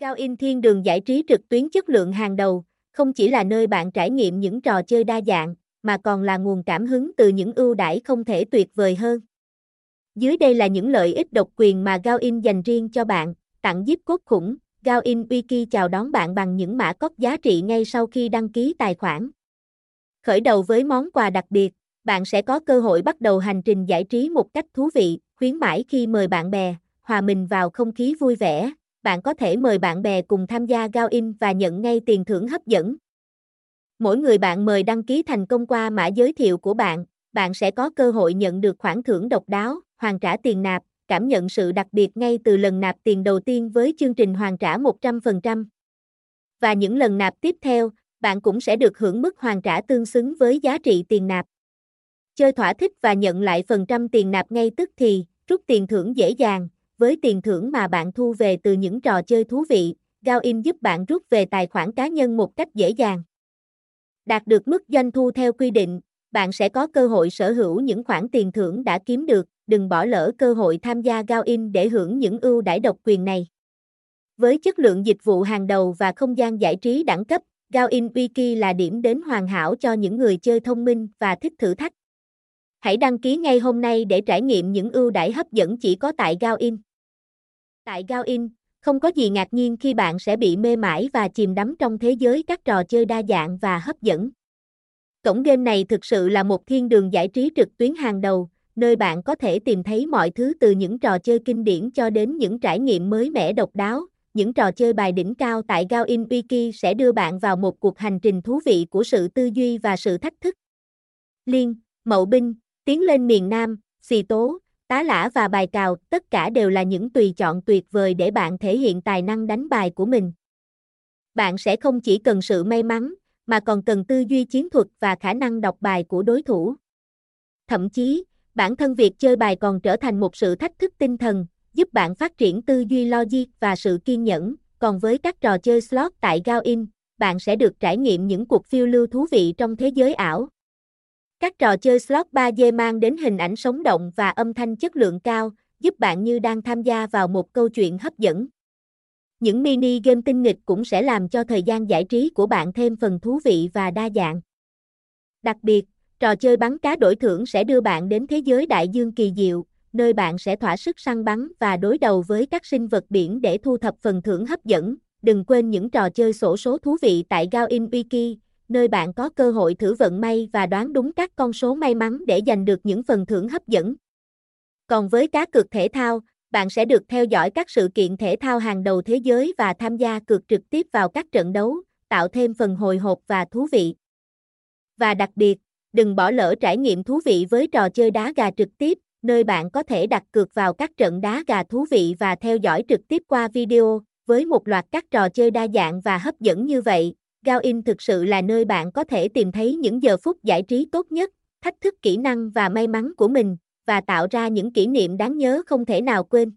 Gao In Thiên đường giải trí trực tuyến chất lượng hàng đầu, không chỉ là nơi bạn trải nghiệm những trò chơi đa dạng, mà còn là nguồn cảm hứng từ những ưu đãi không thể tuyệt vời hơn. Dưới đây là những lợi ích độc quyền mà Gao In dành riêng cho bạn, tặng zip cốt khủng, Gao In Wiki chào đón bạn bằng những mã cốt giá trị ngay sau khi đăng ký tài khoản. Khởi đầu với món quà đặc biệt, bạn sẽ có cơ hội bắt đầu hành trình giải trí một cách thú vị, khuyến mãi khi mời bạn bè, hòa mình vào không khí vui vẻ, bạn có thể mời bạn bè cùng tham gia Gao In và nhận ngay tiền thưởng hấp dẫn. Mỗi người bạn mời đăng ký thành công qua mã giới thiệu của bạn, bạn sẽ có cơ hội nhận được khoản thưởng độc đáo, hoàn trả tiền nạp, cảm nhận sự đặc biệt ngay từ lần nạp tiền đầu tiên với chương trình hoàn trả 100%. Và những lần nạp tiếp theo, bạn cũng sẽ được hưởng mức hoàn trả tương xứng với giá trị tiền nạp. Chơi thỏa thích và nhận lại phần trăm tiền nạp ngay tức thì, rút tiền thưởng dễ dàng, với tiền thưởng mà bạn thu về từ những trò chơi thú vị, Gaoin giúp bạn rút về tài khoản cá nhân một cách dễ dàng. Đạt được mức doanh thu theo quy định, bạn sẽ có cơ hội sở hữu những khoản tiền thưởng đã kiếm được, đừng bỏ lỡ cơ hội tham gia Gaoin để hưởng những ưu đãi độc quyền này. Với chất lượng dịch vụ hàng đầu và không gian giải trí đẳng cấp, Gaoin Wiki là điểm đến hoàn hảo cho những người chơi thông minh và thích thử thách. Hãy đăng ký ngay hôm nay để trải nghiệm những ưu đãi hấp dẫn chỉ có tại Gaoin. Tại Gaoin, không có gì ngạc nhiên khi bạn sẽ bị mê mải và chìm đắm trong thế giới các trò chơi đa dạng và hấp dẫn. Cổng game này thực sự là một thiên đường giải trí trực tuyến hàng đầu, nơi bạn có thể tìm thấy mọi thứ từ những trò chơi kinh điển cho đến những trải nghiệm mới mẻ độc đáo. Những trò chơi bài đỉnh cao tại Gaoin Wiki sẽ đưa bạn vào một cuộc hành trình thú vị của sự tư duy và sự thách thức. Liên, Mậu Binh, Tiến lên miền Nam, Xì Tố, Tá lã và bài cào, tất cả đều là những tùy chọn tuyệt vời để bạn thể hiện tài năng đánh bài của mình. Bạn sẽ không chỉ cần sự may mắn, mà còn cần tư duy chiến thuật và khả năng đọc bài của đối thủ. Thậm chí, bản thân việc chơi bài còn trở thành một sự thách thức tinh thần, giúp bạn phát triển tư duy logic và sự kiên nhẫn, còn với các trò chơi slot tại Gaoin, bạn sẽ được trải nghiệm những cuộc phiêu lưu thú vị trong thế giới ảo. Các trò chơi slot 3D mang đến hình ảnh sống động và âm thanh chất lượng cao, giúp bạn như đang tham gia vào một câu chuyện hấp dẫn. Những mini game tinh nghịch cũng sẽ làm cho thời gian giải trí của bạn thêm phần thú vị và đa dạng. Đặc biệt, trò chơi bắn cá đổi thưởng sẽ đưa bạn đến thế giới đại dương kỳ diệu, nơi bạn sẽ thỏa sức săn bắn và đối đầu với các sinh vật biển để thu thập phần thưởng hấp dẫn. Đừng quên những trò chơi sổ số thú vị tại Gao In Wiki, nơi bạn có cơ hội thử vận may và đoán đúng các con số may mắn để giành được những phần thưởng hấp dẫn. Còn với cá cược thể thao, bạn sẽ được theo dõi các sự kiện thể thao hàng đầu thế giới và tham gia cược trực tiếp vào các trận đấu, tạo thêm phần hồi hộp và thú vị. Và đặc biệt, đừng bỏ lỡ trải nghiệm thú vị với trò chơi đá gà trực tiếp, nơi bạn có thể đặt cược vào các trận đá gà thú vị và theo dõi trực tiếp qua video, với một loạt các trò chơi đa dạng và hấp dẫn như vậy, Gaoin thực sự là nơi bạn có thể tìm thấy những giờ phút giải trí tốt nhất, thách thức kỹ năng và may mắn của mình, và tạo ra những kỷ niệm đáng nhớ không thể nào quên.